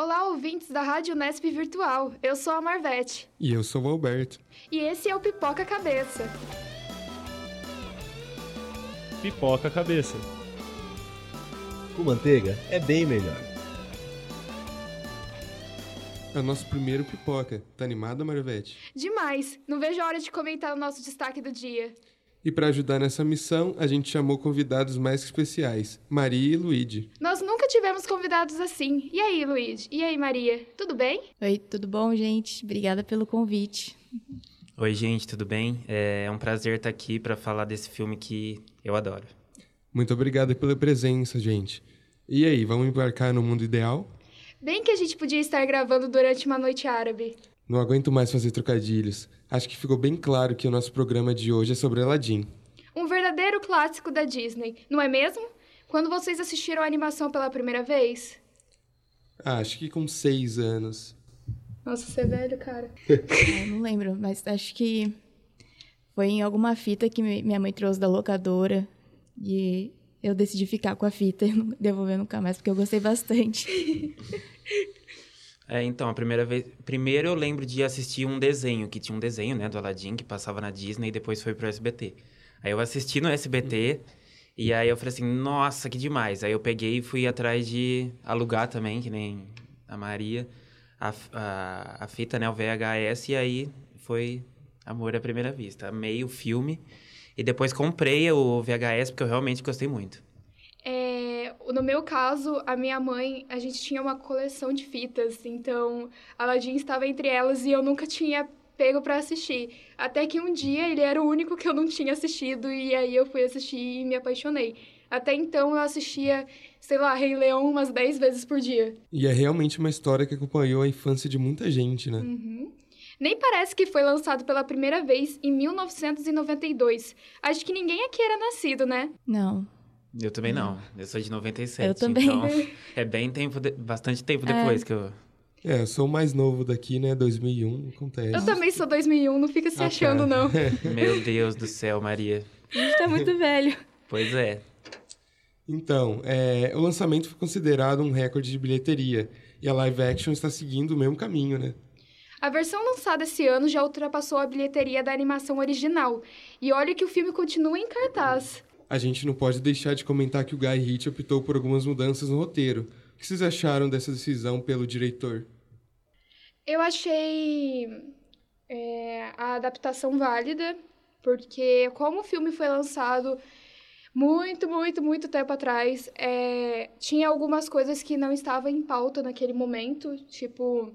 Olá, ouvintes da Rádio Nesp Virtual. Eu sou a Marvete. E eu sou o Alberto. E esse é o Pipoca Cabeça. Pipoca Cabeça. Com manteiga é bem melhor. É o nosso primeiro pipoca. Tá animada, Marvete? Demais! Não vejo a hora de comentar o nosso destaque do dia. E para ajudar nessa missão, a gente chamou convidados mais especiais, Maria e Luíde. Nós nunca tivemos convidados assim. E aí, Luíde? E aí, Maria? Tudo bem? Oi, tudo bom, gente? Obrigada pelo convite. Oi, gente, tudo bem? É um prazer estar aqui para falar desse filme que eu adoro. Muito obrigada pela presença, gente. E aí, vamos embarcar no mundo ideal? Bem que a gente podia estar gravando durante uma noite árabe. Não aguento mais fazer trocadilhos. Acho que ficou bem claro que o nosso programa de hoje é sobre Aladdin. Um verdadeiro clássico da Disney, não é mesmo? Quando vocês assistiram a animação pela primeira vez? Ah, acho que com seis anos. Nossa, você é velho, cara. É, não lembro, mas acho que foi em alguma fita que minha mãe trouxe da locadora e eu decidi ficar com a fita e não devolver nunca mais, porque eu gostei bastante. É, então, a primeira vez. Primeiro eu lembro de assistir um desenho, que tinha um desenho, né, do Aladdin, que passava na Disney e depois foi pro SBT. Aí eu assisti no SBT e aí eu falei assim, nossa, que demais. Aí eu peguei e fui atrás de alugar também, que nem a Maria, a, a, a fita, né, o VHS, e aí foi amor à primeira vista. Amei o filme e depois comprei o VHS porque eu realmente gostei muito. No meu caso, a minha mãe, a gente tinha uma coleção de fitas, então Aladdin estava entre elas e eu nunca tinha pego para assistir. Até que um dia ele era o único que eu não tinha assistido e aí eu fui assistir e me apaixonei. Até então eu assistia, sei lá, Rei Leão umas 10 vezes por dia. E é realmente uma história que acompanhou a infância de muita gente, né? Uhum. Nem parece que foi lançado pela primeira vez em 1992. Acho que ninguém aqui era nascido, né? Não. Eu também não. Eu sou de 97. Eu também. Então, é bem tempo, de... bastante tempo depois É. que eu. É, eu sou o mais novo daqui, né? 2001, acontece. Eu também sou 2001, não fica se Ah, achando, tá. não. Meu Deus do céu, Maria. A gente tá muito velho. Pois é. Então, é, o lançamento foi considerado um recorde de bilheteria. E a live action está seguindo o mesmo caminho, né? A versão lançada esse ano já ultrapassou a bilheteria da animação original. E olha que o filme continua em cartaz. A gente não pode deixar de comentar que o Guy Ritchie optou por algumas mudanças no roteiro. O que vocês acharam dessa decisão pelo diretor? Eu achei é, a adaptação válida, porque como o filme foi lançado muito, muito, muito tempo atrás, é, tinha algumas coisas que não estavam em pauta naquele momento, tipo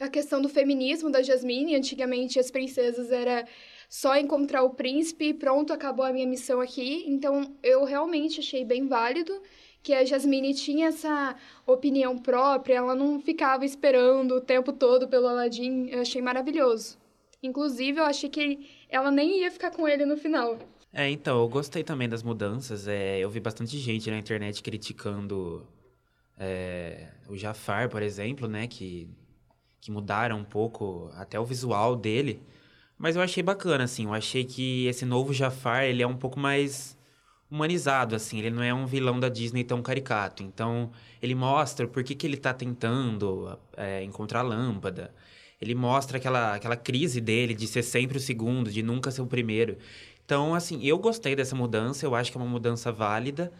a questão do feminismo da Jasmine. Antigamente as princesas era só encontrar o príncipe e pronto, acabou a minha missão aqui. Então eu realmente achei bem válido que a Jasmine tinha essa opinião própria, ela não ficava esperando o tempo todo pelo Aladdin. Eu achei maravilhoso. Inclusive, eu achei que ela nem ia ficar com ele no final. É, então, eu gostei também das mudanças. É, eu vi bastante gente na internet criticando é, o Jafar, por exemplo, né? Que, que mudaram um pouco até o visual dele. Mas eu achei bacana, assim. Eu achei que esse novo Jafar, ele é um pouco mais humanizado, assim. Ele não é um vilão da Disney tão caricato. Então, ele mostra por que, que ele tá tentando é, encontrar a lâmpada. Ele mostra aquela, aquela crise dele de ser sempre o segundo, de nunca ser o primeiro. Então, assim, eu gostei dessa mudança, eu acho que é uma mudança válida.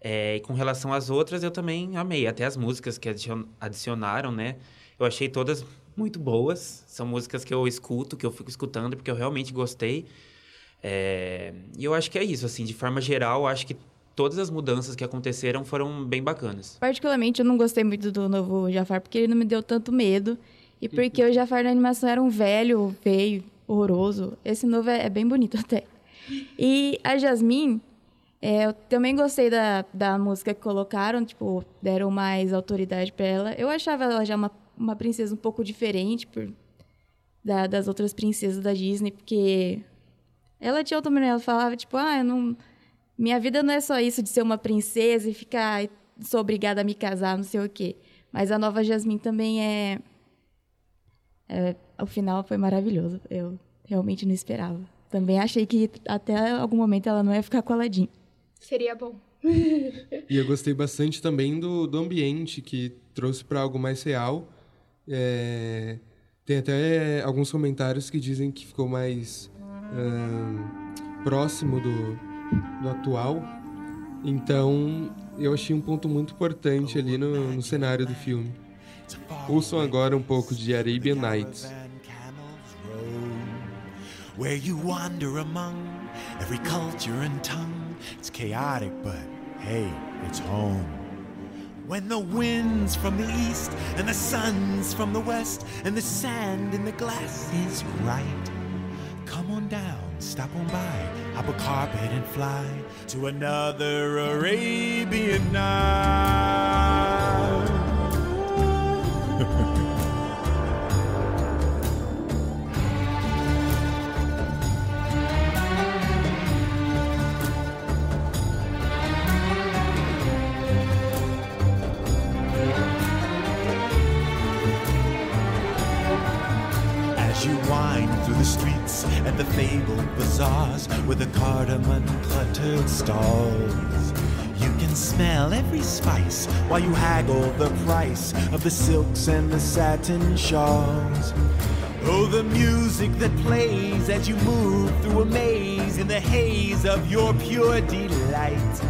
É, e com relação às outras, eu também amei. Até as músicas que adicion- adicionaram, né? Eu achei todas muito boas. São músicas que eu escuto, que eu fico escutando, porque eu realmente gostei. É, e eu acho que é isso, assim, de forma geral, acho que todas as mudanças que aconteceram foram bem bacanas. Particularmente, eu não gostei muito do novo Jafar, porque ele não me deu tanto medo. E porque o Jafar na animação era um velho, feio, horroroso. Esse novo é, é bem bonito até. E a Jasmine, é, eu também gostei da, da música que colocaram, tipo, deram mais autoridade pra ela. Eu achava ela já uma, uma princesa um pouco diferente por, da- das outras princesas da Disney, porque ela tinha também, ela falava, tipo, ah, eu não. Minha vida não é só isso de ser uma princesa e ficar. "Ai, Sou obrigada a me casar, não sei o quê. Mas a nova Jasmine também é. é o final foi maravilhoso. Eu realmente não esperava. Também achei que até algum momento ela não ia ficar com a Aladdin. Seria bom. E eu gostei bastante também do, do ambiente, que trouxe para algo mais real. É, tem até alguns comentários que dizem que ficou mais ahn, próximo do, do atual. Então, eu achei um ponto muito importante ali no, no cenário do filme. Ouçam agora um pouco de Arabian Nights. Where you wander among every culture and tongue. It's chaotic, but hey, it's home. When the wind's from the east and the sun's from the west and the sand in the glass is right. Come on down, stop on by, hop a carpet and fly to another Arabian night. Bazaars with the cardamom cluttered stalls, you can smell every spice while you haggle the price of the silks and the satin shawls. Oh, the music that plays as you move through a maze in the haze of your pure delight.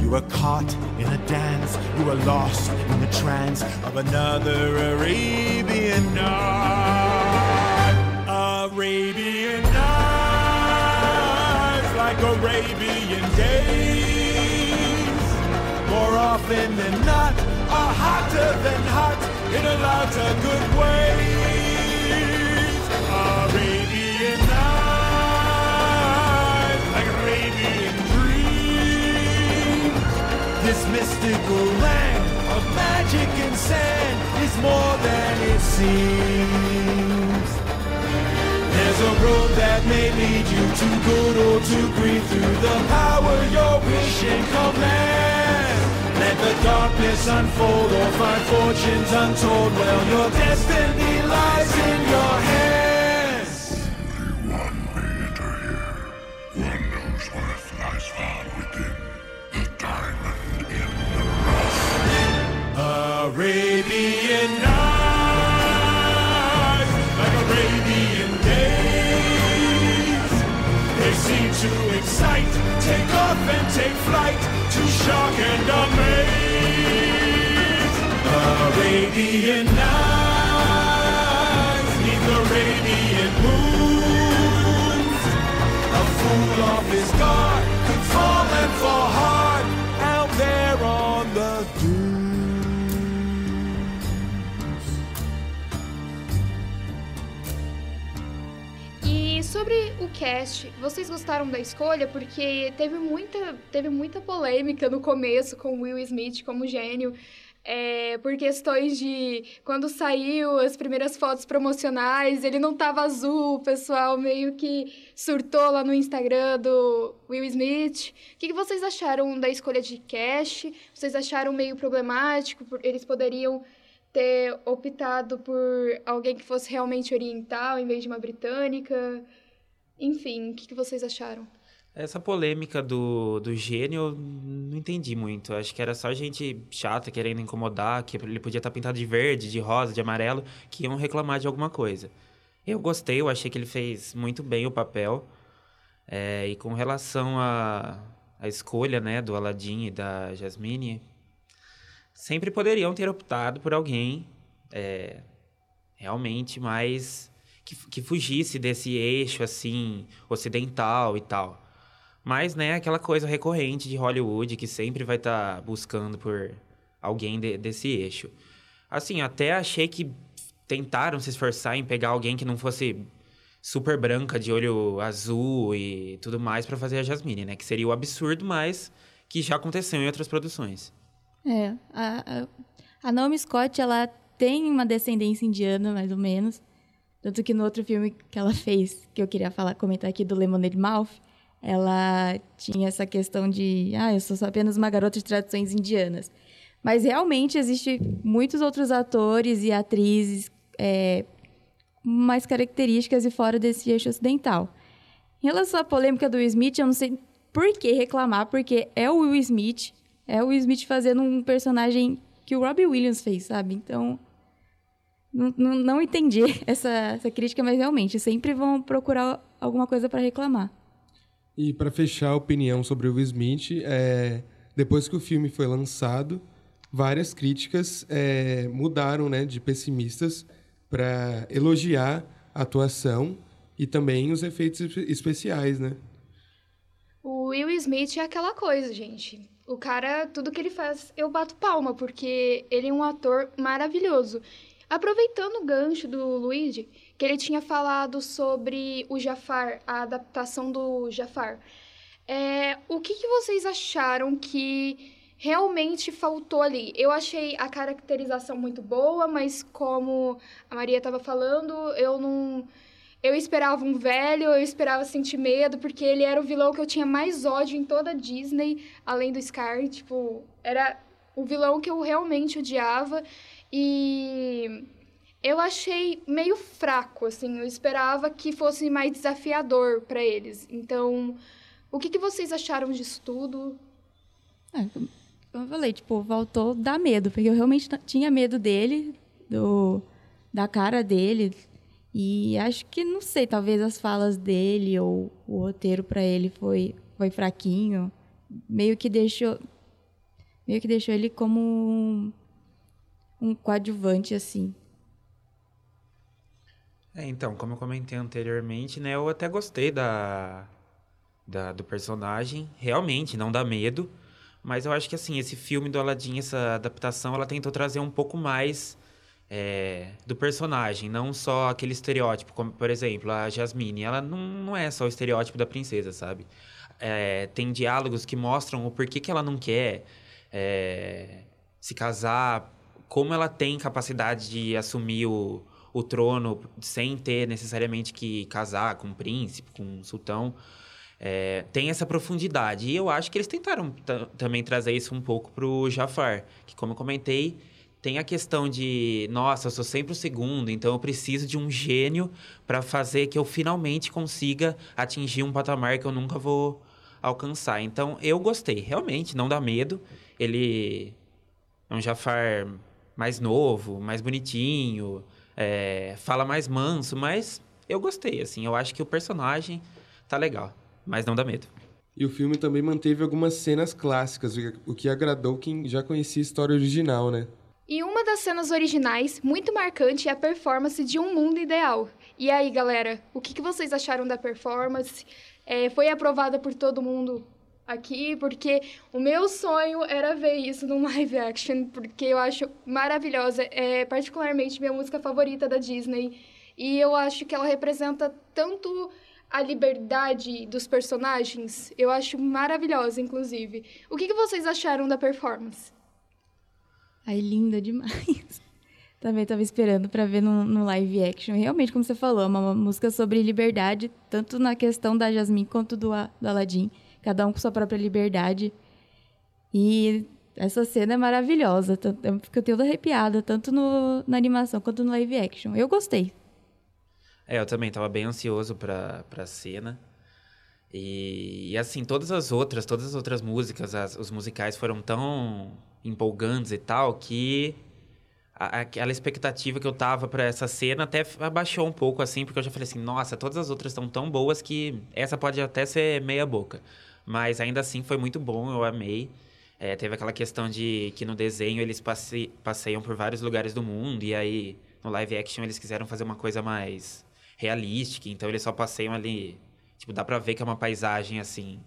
You are caught in a dance, you are lost in the trance of another Arabian night. Like Arabian days. More often than not, are hotter than hot in a lot of good ways. Arabian nights, like Arabian dreams. This mystical land of magic and sand is more than it seems. There's a road that may lead you to good or to green through the power your wish and command. Let the darkness unfold or find fortunes untold. Well, your destiny lies in your hands. Arabian nights, neath Arabian moons. A fool off his guard could fall and fall hard out there on the E sobre o cast, vocês gostaram da escolha? Porque teve muita, teve muita polêmica no começo com Will Smith como gênio. É, por questões de quando saiu as primeiras fotos promocionais, ele não tava azul, o pessoal meio que surtou lá no Instagram do Will Smith. O que, que vocês acharam da escolha de cast? Vocês acharam meio problemático? Eles poderiam ter optado por alguém que fosse realmente oriental em vez de uma britânica? Enfim, o que, que vocês acharam? Essa polêmica do, do gênio, eu não entendi muito. Acho que era só gente chata querendo incomodar, que ele podia estar pintado de verde, de rosa, de amarelo, que iam reclamar de alguma coisa. Eu gostei, eu achei que ele fez muito bem o papel. É, e com relação à à escolha né, do Aladdin e da Jasmine, sempre poderiam ter optado por alguém é, realmente mais que, que fugisse desse eixo assim ocidental e tal. Mas, né, aquela coisa recorrente de Hollywood que sempre vai estar buscando por alguém de- desse eixo. Assim, até achei que tentaram se esforçar em pegar alguém que não fosse super branca, de olho azul e tudo mais pra fazer a Jasmine, né? Que seria o absurdo, mas que já aconteceu em outras produções. É, a, a Naomi Scott, ela tem uma descendência indiana, mais ou menos. Tanto que no outro filme que ela fez, que eu queria falar, comentar aqui, do Lemonade Mouth, ela tinha essa questão de, ah, eu sou apenas uma garota de tradições indianas. Mas realmente existe muitos outros atores e atrizes é, mais características e fora desse eixo ocidental. Em relação à polêmica do Will Smith, eu não sei por que reclamar, porque é o Will Smith, é o Will Smith fazendo um personagem que o Robbie Williams fez, sabe? Então, não, não, não entendi essa, essa crítica, mas realmente, sempre vão procurar alguma coisa para reclamar. E para fechar a opinião sobre o Will Smith, é, depois que o filme foi lançado, várias críticas é, mudaram né, de pessimistas para elogiar a atuação e também os efeitos especiais, né? O Will Smith é aquela coisa, gente. O cara, tudo que ele faz, eu bato palma, porque ele é um ator maravilhoso. Aproveitando o gancho do Luigi, que ele tinha falado sobre o Jafar, a adaptação do Jafar. É, o que, que vocês acharam que realmente faltou ali? Eu achei a caracterização muito boa, mas como a Maria estava falando, eu não. Eu esperava um velho, eu esperava sentir medo, porque ele era o vilão que eu tinha mais ódio em toda a Disney, além do Scar. Tipo, era o vilão que eu realmente odiava. E eu achei meio fraco, assim. Eu esperava que fosse mais desafiador para eles. Então, o que, que vocês acharam disso tudo? É, como eu falei, tipo, voltou dar medo, porque eu realmente tinha medo dele, do, da cara dele. E acho que, não sei, talvez as falas dele ou o roteiro para ele foi, foi fraquinho. Meio que deixou. Meio que deixou ele como um, um coadjuvante, assim. É, então, como eu comentei anteriormente, né, eu até gostei da, da, do personagem. Realmente, não dá medo. Mas eu acho que, assim, esse filme do Aladdin, essa adaptação, ela tentou trazer um pouco mais é, do personagem, não só aquele estereótipo. Como, por exemplo, a Jasmine, ela não, não é só o estereótipo da princesa, sabe? É, tem diálogos que mostram o porquê que ela não quer é, se casar, como ela tem capacidade de assumir o, o trono sem ter necessariamente que casar com um príncipe, com um sultão. É, tem essa profundidade. E eu acho que eles tentaram também trazer isso um pouco pro Jafar, que como eu comentei, tem a questão de, nossa, eu sou sempre o segundo, então eu preciso de um gênio para fazer que eu finalmente consiga atingir um patamar que eu nunca vou alcançar. Então eu gostei, realmente, não dá medo. Ele é um Jafar mais novo, mais bonitinho, é, fala mais manso, mas eu gostei, assim, eu acho que o personagem tá legal mas não dá medo. E o filme também manteve algumas cenas clássicas, o que agradou quem já conhecia a história original, né? E uma das cenas originais, muito marcante, é a performance de Um Mundo Ideal. E aí, galera, o que vocês acharam da performance? É, foi aprovada por todo mundo aqui, porque o meu sonho era ver isso num live action, porque eu acho maravilhosa. É particularmente minha música favorita da Disney. E eu acho que ela representa tanto a liberdade dos personagens, eu acho maravilhosa, inclusive. O que, que vocês acharam da performance? Ai, linda demais. Também estava esperando para ver no, no, live action. Realmente, como você falou, é uma música sobre liberdade, tanto na questão da Jasmine quanto do, do Aladdin. Cada um com sua própria liberdade. E essa cena é maravilhosa. Eu fico toda arrepiada, tanto no, na animação quanto no live action. Eu gostei. É, eu também tava bem ansioso pra, pra cena. E, e assim, todas as outras, todas as outras músicas, as, os musicais foram tão empolgantes e tal, que a, aquela expectativa que eu tava para essa cena até abaixou um pouco, assim, porque eu já falei assim, nossa, todas as outras estão tão boas que essa pode até ser meia boca. Mas ainda assim foi muito bom, eu amei. É, teve aquela questão de que no desenho eles passe, passeiam por vários lugares do mundo, e aí no live action eles quiseram fazer uma coisa mais realística, então eles só passeiam ali. Tipo, dá pra ver que é uma paisagem assim.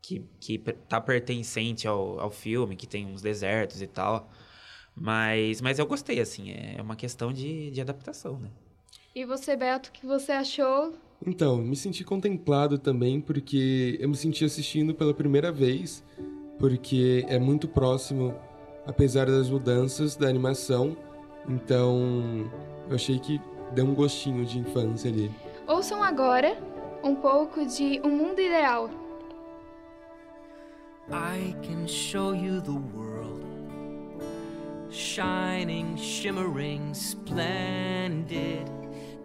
Que, que tá pertencente ao, ao filme, que tem uns desertos e tal. Mas, mas eu gostei, assim, é uma questão de, de adaptação, né? E você, Beto, o que você achou? Então, me senti contemplado também, porque eu me senti assistindo pela primeira vez, porque é muito próximo, apesar das mudanças da animação. Então, eu achei que deu um gostinho de infância ali. Ouçam agora um pouco de Um Mundo Ideal. I can show you the world shining, shimmering, splendid.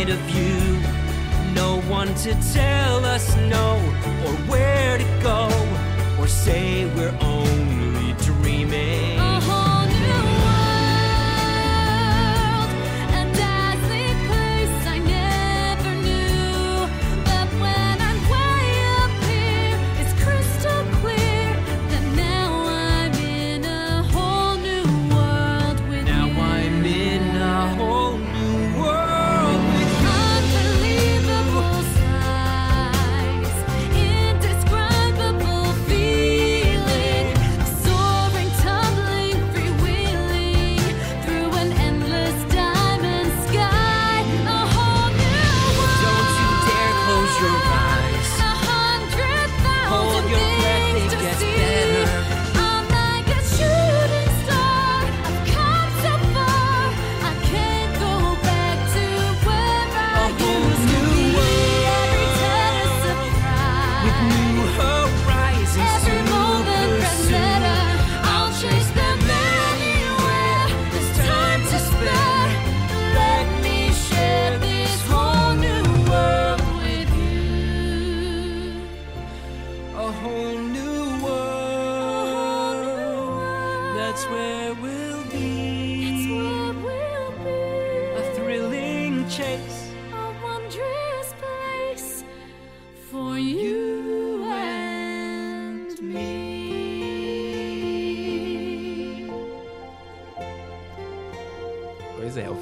point of view. No one to tell us no or where to go or say we're only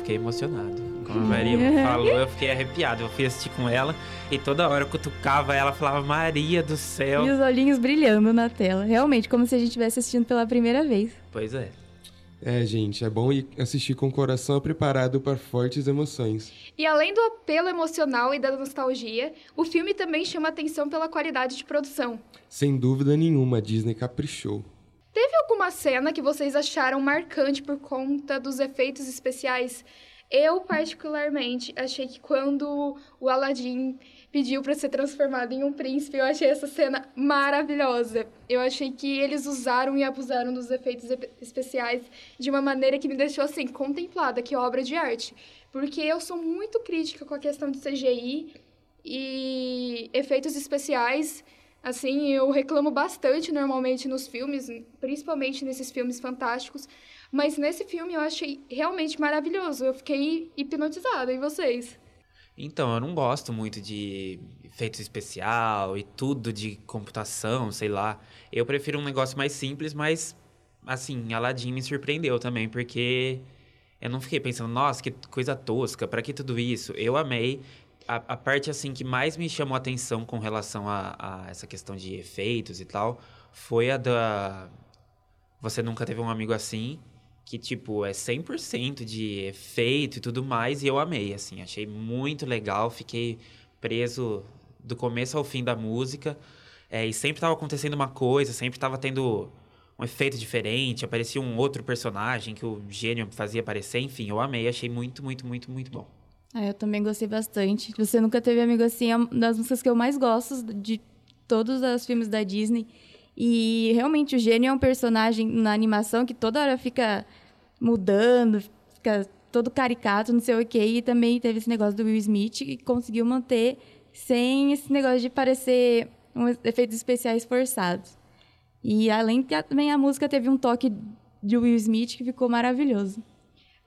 fiquei emocionado. Como a Maria falou, eu fiquei arrepiado. Eu fui assistir com ela e toda hora eu cutucava ela, falava, Maria do céu. E os olhinhos brilhando na tela. Realmente, como se a gente estivesse assistindo pela primeira vez. Pois é. É, gente, é bom ir assistir com o coração preparado para fortes emoções. E além do apelo emocional e da nostalgia, o filme também chama atenção pela qualidade de produção. Sem dúvida nenhuma, a Disney caprichou. Teve alguma cena que vocês acharam marcante por conta dos efeitos especiais? Eu, particularmente, achei que quando o Aladdin pediu para ser transformado em um príncipe, eu achei essa cena maravilhosa. Eu achei que eles usaram e abusaram dos efeitos especiais de uma maneira que me deixou assim contemplada, que obra de arte. Porque eu sou muito crítica com a questão de CGI e efeitos especiais. Assim, eu reclamo bastante normalmente nos filmes, principalmente nesses filmes fantásticos, mas nesse filme eu achei realmente maravilhoso. Eu fiquei hipnotizada. E vocês? Então, eu não gosto muito de efeitos especial e tudo de computação, sei lá. Eu prefiro um negócio mais simples, mas, assim, Aladdin me surpreendeu também, porque eu não fiquei pensando, nossa, que coisa tosca, pra que tudo isso? Eu amei. A, a parte, assim, que mais me chamou atenção com relação a, a essa questão de efeitos e tal, foi a da... Você nunca teve um amigo assim, que, tipo, é 100% de efeito e tudo mais, e eu amei, assim, achei muito legal, fiquei preso do começo ao fim da música, é, e sempre tava acontecendo uma coisa, sempre tava tendo um efeito diferente, aparecia um outro personagem que o gênio fazia aparecer, enfim, eu amei, achei muito, muito, muito, muito bom. Ah, eu também gostei bastante. Você nunca teve amigo assim, é uma das músicas que eu mais gosto de todos os filmes da Disney. E realmente o gênio é um personagem na animação que toda hora fica mudando, fica todo caricato, não sei o quê. E também teve esse negócio do Will Smith que conseguiu manter sem esse negócio de parecer um efeitos especiais forçados. E além que também a música teve um toque de Will Smith que ficou maravilhoso.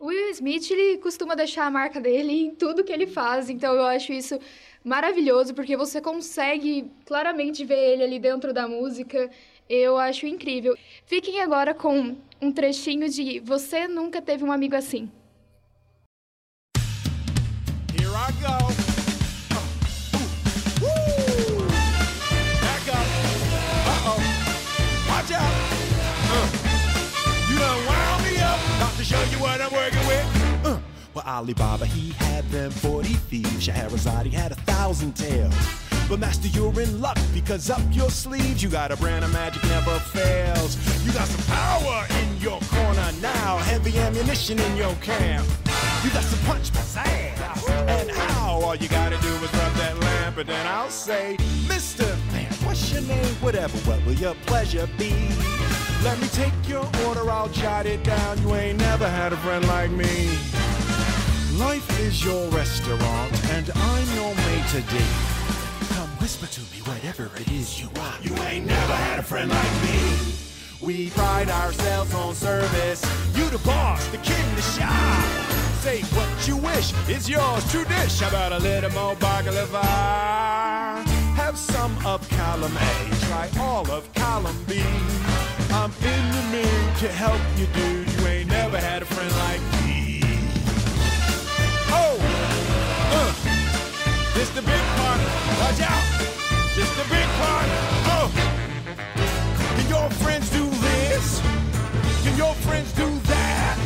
O Will Smith, ele costuma deixar a marca dele em tudo que ele faz, então eu acho isso maravilhoso, porque você consegue claramente ver ele ali dentro da música. Eu acho incrível. Fiquem agora com um trechinho de Você Nunca Teve um Amigo Assim. For Alibaba, he had them 40 thieves. Scheherazade, he had a thousand tales. But master, you're in luck because up your sleeves you got a brand of magic never fails. You got some power in your corner now, heavy ammunition in your camp. You got some punch pizzazz and how all you gotta do is rub that lamp, and then I'll say, Mr. Man, what's your name? Whatever, what will your pleasure be? Let me take your order, I'll jot it down. You ain't never had a friend like me. Life is your restaurant, and I'm your maitre d'. Come whisper to me whatever it is you want. You ain't never had a friend like me. We pride ourselves on service. You the boss, the king, the shop. Say what you wish is yours. True dish. How about a little more baklava? Have some of column A. Try all of column B. I'm in the mood to help you, dude. You ain't never had a friend like me. Oh, uh, this the big part. Watch out. This the big part. Oh, can your friends do this? Can your friends do that?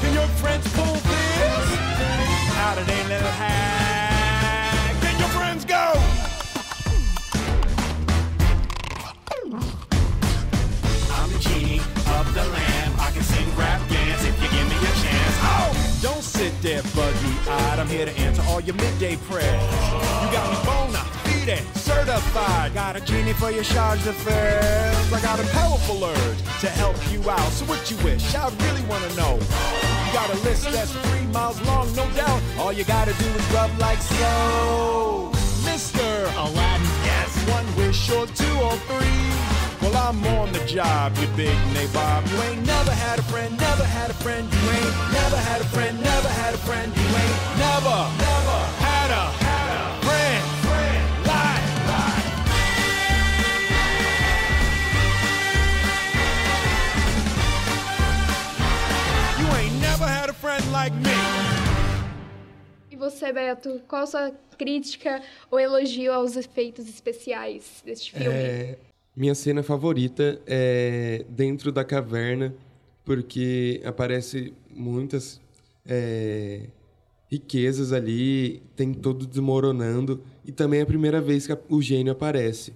Can your friends pull this out of their little hat? Can your friends go? I'm the genie of the lamp. I can sing rap dance if you give me a chance. Oh, don't sit there I'm here to answer all your midday prayers. You got me bona fide, certified. Got a genie for your charge d'affaires. I got a powerful urge to help you out. So what you wish? I really wanna know. You got a list that's three miles long, no doubt. All you gotta do is rub like so. Mr. Aladdin, yes, one wish or two or three. Well, I'm on the job, you big nabob. You ain't never had a friend, never had a friend. You ain't never had a friend, never had a friend. You ain't never, never had a, had a friend, friend, like, like. You ain't never had a friend like me. E você, Beto, qual a sua crítica ou elogio aos efeitos especiais deste filme? É, minha cena favorita é dentro da caverna, porque aparece muitas é, riquezas ali, tem todo desmoronando, e também é a primeira vez que o gênio aparece.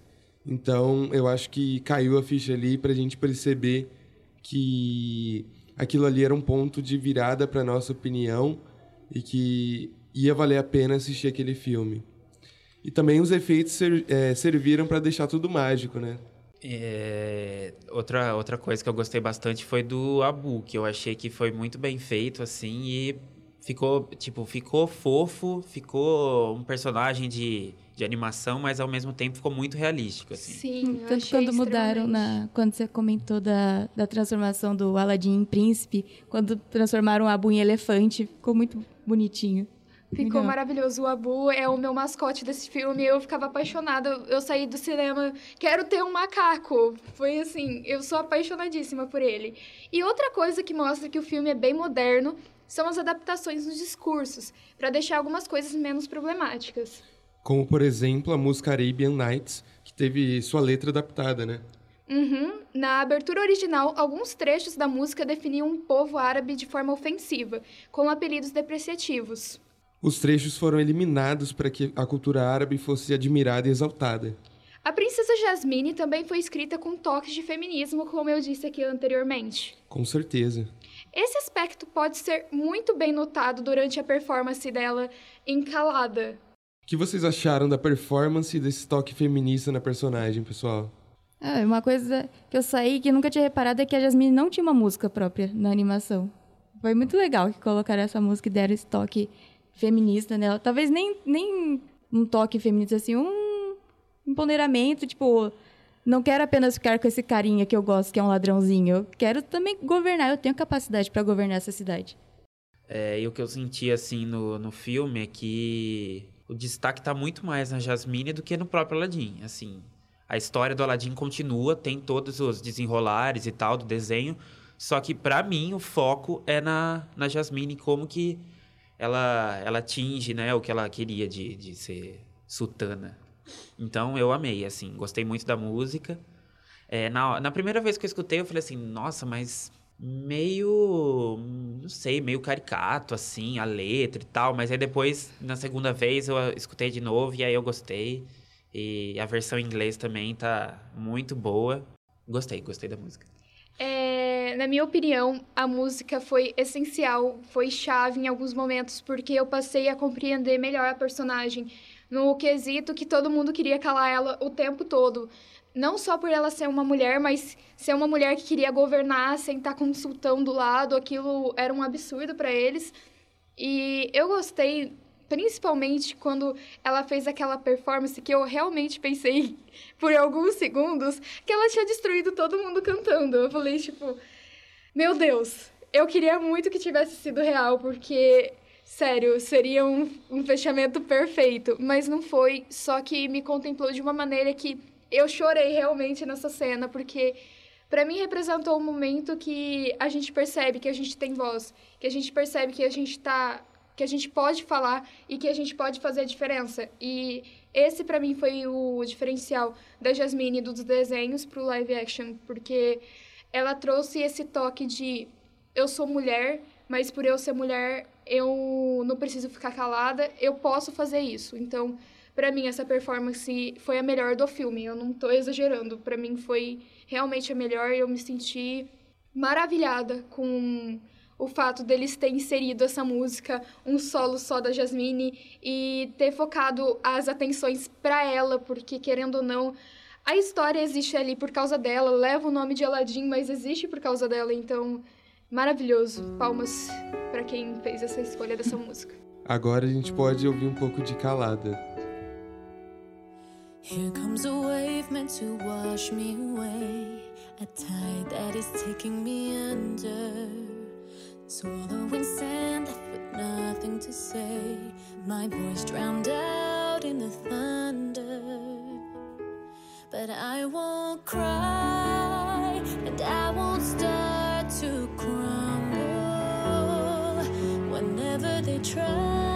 Então, eu acho que caiu a ficha ali para a gente perceber que aquilo ali era um ponto de virada para nossa opinião e que ia valer a pena assistir aquele filme. E também os efeitos ser- é, serviram para deixar tudo mágico, né? É, outra, outra coisa que eu gostei bastante foi do Abu, que eu achei que foi muito bem feito, assim, e ficou, tipo, ficou fofo, ficou um personagem de, de animação, mas ao mesmo tempo ficou muito realístico, assim. Sim, eu Tanto achei quando mudaram na. Quando você comentou da, da transformação do Aladdin em príncipe, quando transformaram o Abu em elefante, ficou muito bonitinho. Ficou Legal. maravilhoso. O Abu é o meu mascote desse filme. Eu ficava apaixonada. Eu saí do cinema, quero ter um macaco. Foi assim, eu sou apaixonadíssima por ele. E outra coisa que mostra que o filme é bem moderno são as adaptações nos discursos, para deixar algumas coisas menos problemáticas. Como, por exemplo, a música Arabian Nights, que teve sua letra adaptada, né? Uhum. Na abertura original, alguns trechos da música definiam um povo árabe de forma ofensiva, com apelidos depreciativos. Os trechos foram eliminados para que a cultura árabe fosse admirada e exaltada. A Princesa Jasmine também foi escrita com toques de feminismo, como eu disse aqui anteriormente. Com certeza. Esse aspecto pode ser muito bem notado durante a performance dela em Calada. O que vocês acharam da performance desse toque feminista na personagem, pessoal? Ah, uma coisa que eu saí que eu nunca tinha reparado é que a Jasmine não tinha uma música própria na animação. Foi muito legal que colocaram essa música e deram esse toque feminista nela. Talvez nem, nem um toque feminista, assim, um empoderamento, tipo, não quero apenas ficar com esse carinha que eu gosto, que é um ladrãozinho. Eu quero também governar, eu tenho capacidade para governar essa cidade. É, e o que eu senti, assim, no, no filme é que o destaque tá muito mais na Jasmine do que no próprio Aladdin, assim. A história do Aladdin continua, tem todos os desenrolares e tal do desenho, só que pra mim o foco é na, na Jasmine, como que ela, ela atinge, né, o que ela queria de, de ser sultana. Então eu amei, assim, gostei muito da música. É, na, na primeira vez que eu escutei, eu falei assim, nossa, mas meio. Não sei, meio caricato, assim, a letra e tal. Mas aí depois, na segunda vez, eu escutei de novo e aí eu gostei. E a versão em inglês também tá muito boa. Gostei, gostei da música. Na minha opinião, a música foi essencial, foi chave em alguns momentos, porque eu passei a compreender melhor a personagem no quesito que todo mundo queria calar ela o tempo todo. Não só por ela ser uma mulher, mas ser uma mulher que queria governar sem estar com um sultão do lado, aquilo era um absurdo para eles. E eu gostei principalmente quando ela fez aquela performance que eu realmente pensei por alguns segundos que ela tinha destruído todo mundo cantando. Eu falei, tipo, meu Deus, eu queria muito que tivesse sido real, porque, sério, seria um, um fechamento perfeito. Mas não foi, só que me contemplou de uma maneira que eu chorei realmente nessa cena, porque para mim representou um momento que a gente percebe que a gente tem voz, que a gente percebe que a gente tá que a gente pode falar e que a gente pode fazer a diferença. E esse para mim foi o diferencial da Jasmine dos desenhos pro live action, porque ela trouxe esse toque de eu sou mulher, mas por eu ser mulher, eu não preciso ficar calada, eu posso fazer isso. Então, para mim essa performance foi a melhor do filme. Eu não tô exagerando, para mim foi realmente a melhor, eu me senti maravilhada com o fato deles terem inserido essa música, um solo só da Jasmine e ter focado as atenções para ela, porque querendo ou não, a história existe ali por causa dela, leva o nome de Aladdin, mas existe por causa dela, então maravilhoso. Palmas para quem fez essa escolha dessa música. Agora a gente pode ouvir um pouco de calada. Here comes a wave meant to wash me away. A tide that is taking me under. Swallowing sand left with nothing to say. My voice drowned out in the thunder. But I won't cry and I won't start to crumble. Whenever they try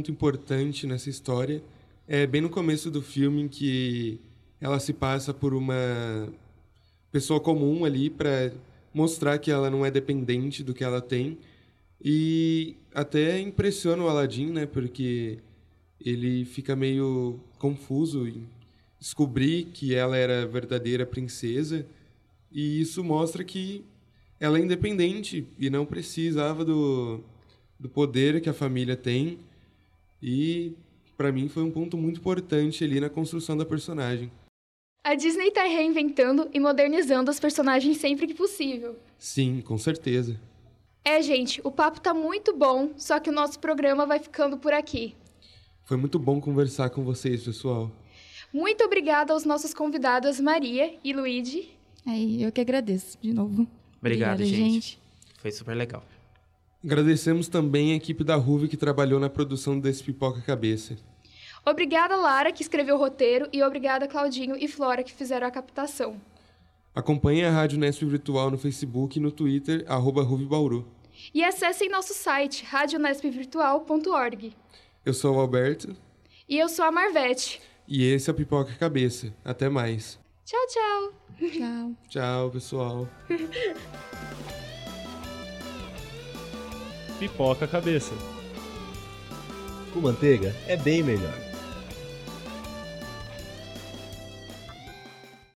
ponto importante nessa história. É bem no começo do filme em que ela se passa por uma pessoa comum ali para mostrar que ela não é dependente do que ela tem. E até impressiona o Aladdin, né? Porque ele fica meio confuso em descobrir que ela era a verdadeira princesa. E isso mostra que ela é independente e não precisava do, do poder que a família tem e para mim foi um ponto muito importante ali na construção da personagem. A Disney tá reinventando e modernizando os personagens sempre que possível. Sim, com certeza. É, gente, o papo tá muito bom, só que o nosso programa vai ficando por aqui. Foi muito bom conversar com vocês, pessoal. Muito obrigada aos nossos convidados Maria e Luigi. Aí, eu que agradeço de novo. Obrigado, Obrigada, gente. Foi super legal. Agradecemos também a equipe da Ruve que trabalhou na produção desse Pipoca Cabeça. Obrigada, Lara, que escreveu o roteiro, e obrigada, Claudinho e Flora, que fizeram a captação. Acompanhe a Rádio Nesp Virtual no Facebook e no Twitter, arroba. E acessem nosso site, radionespvirtual.org. Eu sou o Alberto E eu sou a Marvete. e esse é o Pipoca Cabeça. Até mais. Tchau, tchau. Tchau. Tchau, pessoal. Pipoca Cabeça. Com manteiga é bem melhor.